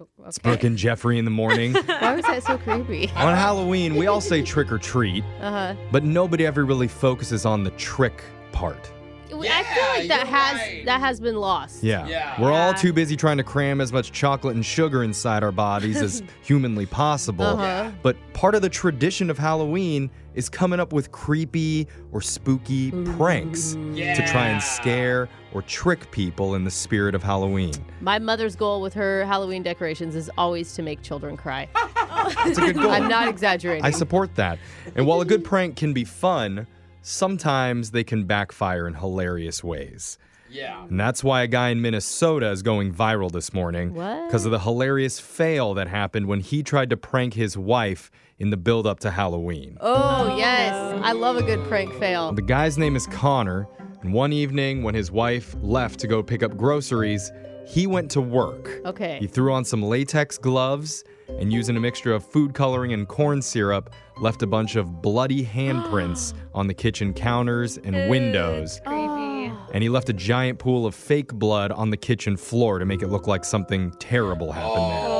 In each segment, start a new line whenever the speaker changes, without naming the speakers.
Okay. It's Brooke and Jeffrey in the morning.
Why was that so creepy?
On Halloween, we all say trick or treat, uh-huh. but nobody ever really focuses on the trick part.
Yeah, I feel like that has right. that has been lost.
Yeah. yeah. We're all too busy trying to cram as much chocolate and sugar inside our bodies as humanly possible. Uh-huh. But part of the tradition of Halloween is coming up with creepy or spooky pranks yeah. to try and scare or trick people in the spirit of Halloween.
My mother's goal with her Halloween decorations is always to make children cry.
That's a good goal.
I'm not exaggerating.
I support that. And while a good prank can be fun, sometimes they can backfire in hilarious ways.
Yeah.
And that's why a guy in Minnesota is going viral this morning. Because of the hilarious fail that happened when he tried to prank his wife in the build up to Halloween.
Oh, yes. I love a good prank fail.
The guy's name is Connor. And one evening, when his wife left to go pick up groceries, he went to work.
Okay.
He threw on some latex gloves and using a mixture of food coloring and corn syrup, left a bunch of bloody handprints on the kitchen counters and windows.
Creepy.
And he left a giant pool of fake blood on the kitchen floor to make it look like something terrible happened there. Oh.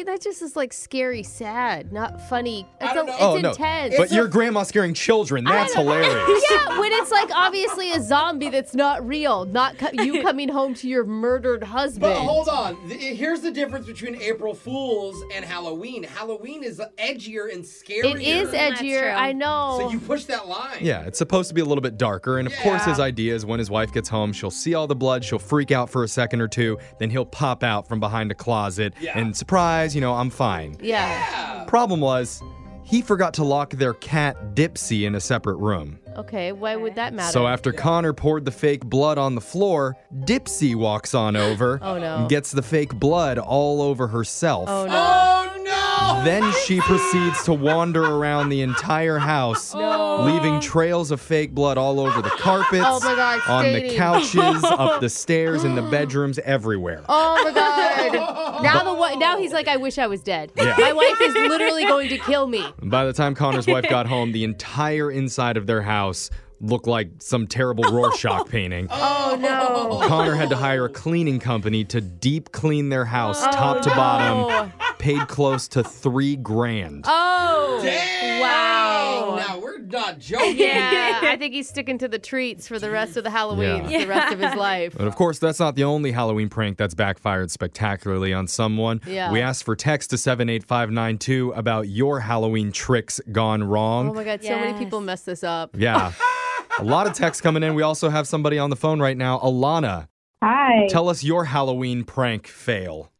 I mean, that just is like scary, sad, not funny. It's, a, oh, it's
oh,
intense.
No. But your grandma scaring children, that's hilarious.
yeah, when it's like obviously a zombie that's not real, not co- you coming home to your murdered husband.
But hold on. Here's the difference between April Fools and Halloween. Halloween is edgier and scarier.
It is edgier, I know.
So you push that line.
Yeah, it's supposed to be a little bit darker. And of yeah. course, his idea is when his wife gets home, she'll see all the blood, she'll freak out for a second or two, then he'll pop out from behind a closet yeah. and surprise you know, I'm fine.
Yeah.
Problem was, he forgot to lock their cat Dipsy in a separate room.
Okay, why would that matter?
So after Connor poured the fake blood on the floor, Dipsy walks on over
oh, no.
and gets the fake blood all over herself.
Oh no.
Oh!
Then she proceeds to wander around the entire house, leaving trails of fake blood all over the carpets,
oh my God,
on the couches, up the stairs, in the bedrooms, everywhere.
Oh my God! now the now he's like, I wish I was dead.
Yeah.
My wife is literally going to kill me.
By the time Connor's wife got home, the entire inside of their house look like some terrible Rorschach painting.
Oh no.
Connor had to hire a cleaning company to deep clean their house top to oh, bottom. Paid close to three grand.
Oh.
Dang!
Wow.
Now we're not joking.
Yeah, I think he's sticking to the treats for the rest of the Halloween,
Yeah.
the rest of his life.
But of course, that's not the only Halloween prank that's backfired spectacularly on someone.
Yeah.
We asked for text to 78592 about your Halloween tricks gone wrong.
Oh my god, so many people mess this up.
Yeah. a lot of texts coming in. We also have somebody on the phone right now. Alana,
Hi.
tell us your Halloween prank fail.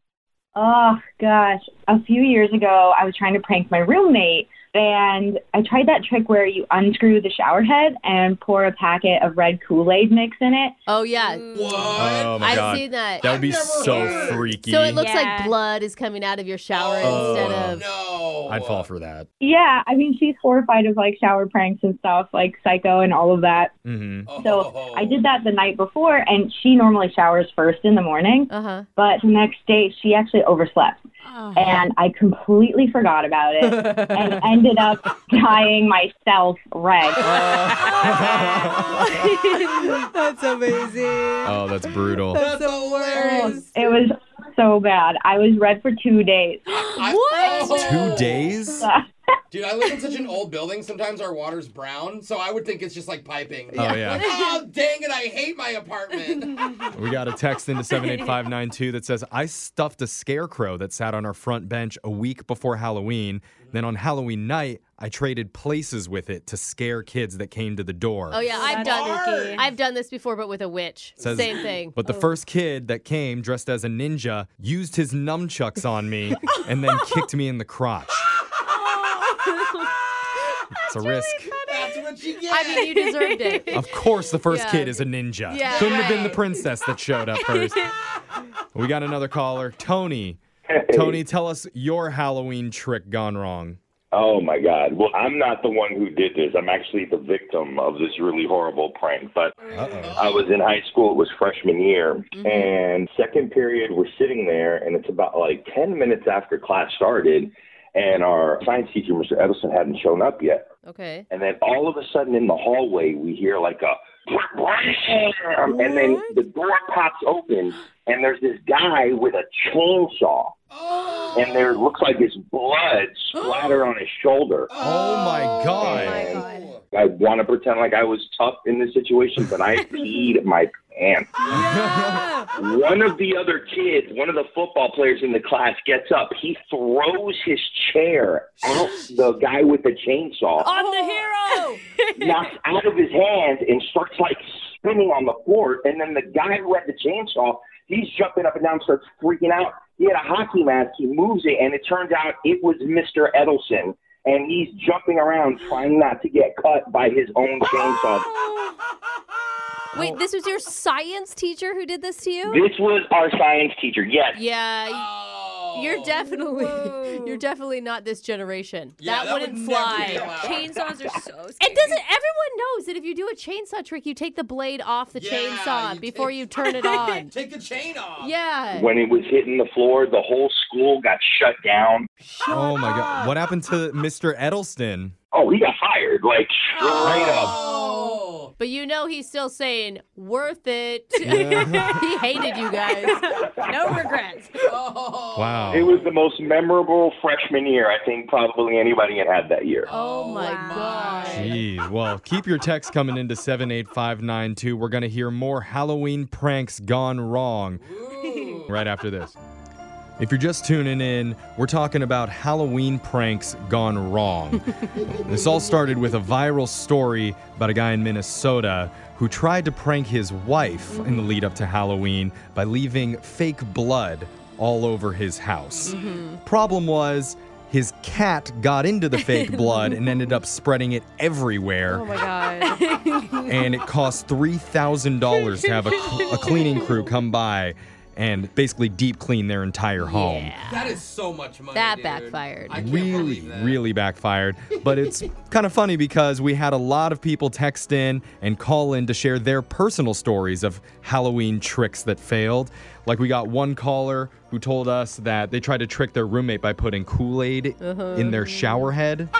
Oh gosh, a few years ago, I was trying to prank my roommate, and I tried that trick where you unscrew the shower head and pour a packet of red Kool Aid mix in it.
Oh yeah.
What?
Oh my
I've
god.
seen that.
That would be so
heard.
freaky.
So it looks
Yeah.
like blood is coming out of your shower
Oh.
instead of
no.
I'd fall for that.
Yeah, I mean she's horrified of like shower pranks and stuff, like Psycho and all of that.
hmm
So
Oh.
I did that the night before, and she normally showers first in the morning.
Uh-huh.
But the next day, she actually overslept, Ah. and I completely forgot about it, and ended up dyeing myself red. Oh.
That's amazing.
Oh, that's brutal.
That's hilarious.
It was so bad. I was red for two days.
What? Oh.
Two days?
Dude, I live in such an old building. Sometimes our water's brown, so I would think it's just like piping.
Oh, yeah.
Like, oh, dang it! I hate my apartment.
We got a text into 78592 that says, I stuffed a scarecrow that sat on our front bench a week before Halloween. Then on Halloween night, I traded places with it to scare kids that came to the door.
Oh yeah, I've done
Smart.
I've done this before, but with a witch.
Says-
Same thing.
But the oh. first kid that came dressed as a ninja used his nunchucks on me and then kicked me in the crotch. It's a risk.
That's what you get.
I mean, you deserved it.
Of course, the first
Yeah.
kid is a ninja.
Yeah,
Couldn't have been the
right.
princess that showed up first. we got another caller, Tony. Tony, tell us your Halloween trick gone wrong.
Oh my God. Well, I'm not the one who did this. I'm actually the victim of this really horrible prank. But
Uh-oh.
I was in high school. It was freshman year. Mm-hmm. And second period, we're sitting there, and it's about like 10 minutes after class started. And our science teacher, Mr. Edison, hadn't shown up yet.
Okay.
And then all of a sudden in the hallway, we hear like a and then the door pops open, and there's this guy with a chainsaw.
Oh.
And there looks like his blood splatter on his shoulder.
Oh my God.
my God.
I want to pretend like I was tough in this situation, but I peed my pants. One of the other kids, one of the football players in the class, gets up. He throws his chair at the guy with the chainsaw,
I'm the hero.
knocks out of his hand, and starts like spinning on the floor. And then the guy who had the chainsaw, he's jumping up and down, starts freaking out. He had a hockey mask. He moves it, and it turns out it was Mr. Edelson. And he's jumping around trying not to get cut by his own chainsaw.
Wait, this was your science teacher who did this to you?
This was our science teacher. Yes.
Yeah,
Oh.
you're definitely you're definitely not this generation.
Yeah,
that,
that
wouldn't
would
fly.
Chainsaws are so scary.
It doesn't. Everyone knows that if you do a chainsaw trick, you take the blade off the
Yeah,
chainsaw
you
before
take-
you turn it on.
Take the chain off.
yeah.
When it was hitting the floor, the whole school got shut down.
oh my God. What happened to Mr. Edelston?
Oh, he got fired, like straight up.
Oh. Oh.
But you know he's still saying worth it.
Yeah.
he hated you guys.
no regrets.
Oh.
Wow.
It was the most memorable freshman year I think probably anybody had had that year.
Oh, oh my
Wow.
god.
Jeez. Well, keep your texts coming into 78592. We're going to hear more Halloween pranks gone wrong
Ooh.
right after this. If you're just tuning in, we're talking about Halloween pranks gone wrong. this all started with a viral story about a guy in Minnesota who tried to prank his wife in the lead up to Halloween by leaving fake blood all over his house. Mm-hmm. Problem was, his cat got into the fake blood and ended up spreading it everywhere
Oh my god.
and it cost three thousand dollars to have a, a cleaning crew come by and basically deep clean their entire home.
That is so much money.
That
dude.
backfired.
I can't
Really,
that.
really backfired. But it's kind of funny because we had a lot of people text in and call in to share their personal stories of Halloween tricks that failed. Like we got one caller who told us that they tried to trick their roommate by putting Kool Aid uh-huh. in their shower head.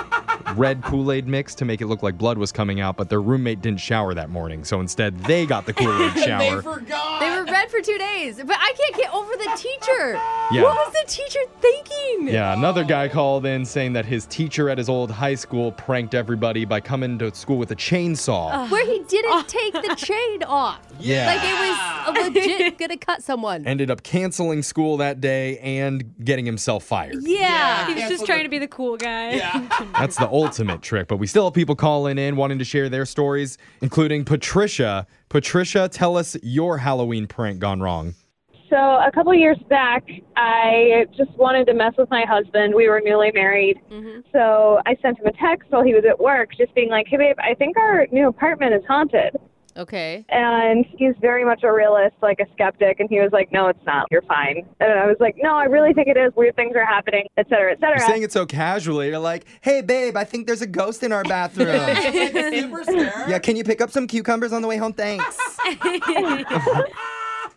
Red Kool Aid mix to make it look like blood was coming out, but their roommate didn't shower that morning. So instead, they got the Kool Aid shower.
They forgot. They were red for two days, but I can't get over the teacher.
Yeah.
What was the teacher thinking?
Yeah, another guy called in saying that his teacher at his old high school pranked everybody by coming to school with a chainsaw.
Where he didn't take the chain off.
Yeah.
Like it was legit gonna cut someone.
Ended up canceling school that day and getting himself fired.
Yeah, he was just trying to be the cool guy. Yeah.
That's the ultimate trick. But we still have people calling in wanting to share their stories, including Patricia. Patricia, tell us your Halloween prank gone wrong.
So a couple years back, I just wanted to mess with my husband. We were newly married. Mm-hmm. So I sent him a text while he was at work, just being like, "Hey, babe, I think our new apartment is haunted."
Okay.
And he's very much a realist, like a skeptic, and he was like, "No, it's not. You're fine." And I was like, "No, I really think it is. Weird things are happening, et cetera, et cetera."
You're saying it so casually. You're like, hey, babe, I think there's a ghost in our bathroom. yeah, can you pick up some cucumbers on the way home? Thanks.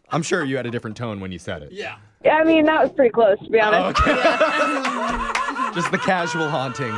I'm sure you had a different tone when you said it.
Yeah.
Yeah, I mean, that was pretty close, to be honest. Oh, okay.
Just the casual haunting.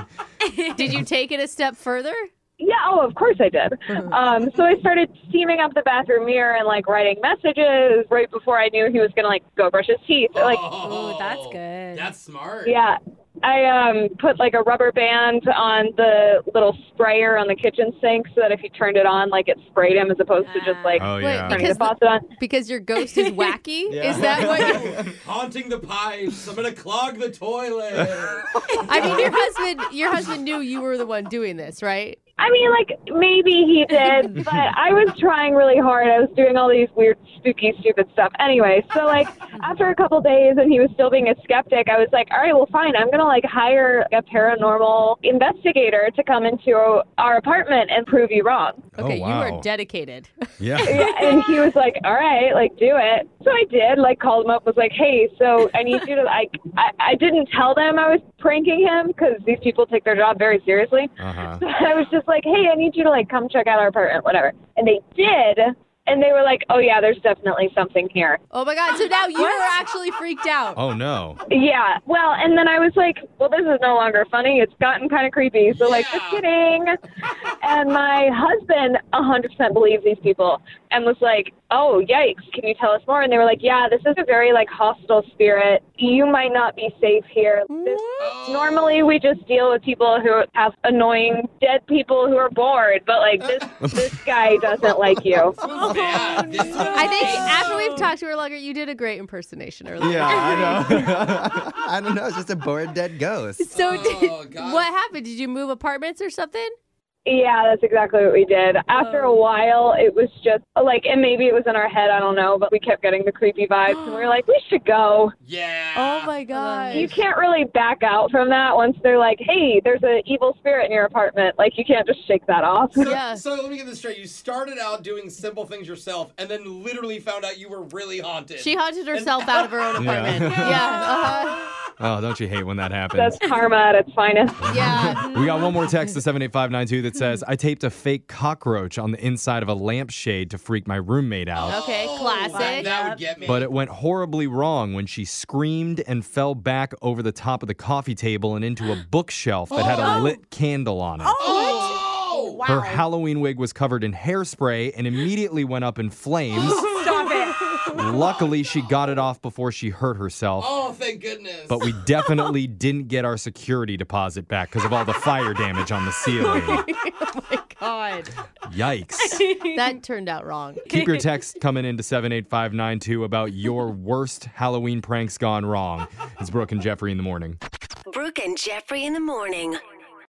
Did you take it a step further?
Yeah, oh, of course I did. Um, so I started steaming up the bathroom mirror and like writing messages right before I knew he was gonna like go brush his teeth. Like,
oh, that's good.
That's smart.
yeah, I um put like a rubber band on the little sprayer on the kitchen sink so that if he turned it on, like it sprayed him as opposed to just like
Oh,
Wait,
yeah.
turning
because
the faucet on.
Because your ghost is wacky?
Yeah.
Is that what you
Haunting the pipes. I'm gonna clog the toilet.
I mean your husband your husband knew you were the one doing this, right?
I mean, like maybe he did, but I was trying really hard. I was doing all these weird, spooky, stupid stuff. Anyway, so like after a couple days, and he was still being a skeptic, I was like, all right, well, fine. I'm gonna like hire a paranormal investigator to come into our apartment and prove you wrong.
Okay,
Oh,
you
wow.
are dedicated.
Yeah.
yeah, and he was like, "All right, like do it." So I did. Like called him up, was like, "Hey, so I need you to like." I, I didn't tell them I was pranking him because these people take their job very seriously.
Uh-huh.
So I was just like, "Hey, I need you to like come check out our apartment, whatever." And they did, and they were like, "Oh yeah, there's definitely something here."
Oh my god, so now you are actually freaked out.
Oh, no.
Yeah. Well, and then I was like, "Well, this is no longer funny. It's gotten kind of creepy." So like, just kidding. And my husband 100% believes these people and was like, "Oh, yikes! Can you tell us more?" And they were like, "Yeah, this is a very like hostile spirit. You might not be safe here. This, normally, we just deal with people who have annoying dead people who are bored, but like this this guy doesn't like you."
I think after we've talked to her longer, you did a great impersonation earlier.
Yeah, I know. I don't know. It's just a bored dead ghost.
So, did, what happened? Did you move apartments or something?
Yeah, that's exactly what we did. After a while, it was just like, and maybe it was in our head, I don't know, but we kept getting the creepy vibes, and we were like, we should go.
Yeah.
Oh my god.
You can't really back out from that once they're like, hey, there's an evil spirit in your apartment. Like, you can't just shake that off.
So, so let me get this straight. You started out doing simple things yourself, and then literally found out you were really haunted.
She haunted herself out of her own
Yeah.
apartment. Yeah. uh-huh.
Oh, don't you hate when that happens?
That's karma at its finest.
Yeah.
We got one more text to 78592 that says, I taped a fake cockroach on the inside of a lampshade to freak my roommate out.
Okay, classic.
That would get me.
But it went horribly wrong when she screamed and fell back over the top of the coffee table and into a bookshelf that had a oh. lit candle on it.
Oh! oh.
Her Halloween wig was covered in hairspray and immediately went up in flames.
Stop it.
Luckily, she got it off before she hurt herself.
Oh, thank goodness.
But we definitely didn't get our security deposit back because of all the fire damage on the ceiling.
oh my god.
Yikes.
That turned out wrong.
Keep your text coming into 78592 about your worst Halloween pranks gone wrong. It's Brooke and Jeffrey in the morning.
Brooke and Jeffrey in the morning.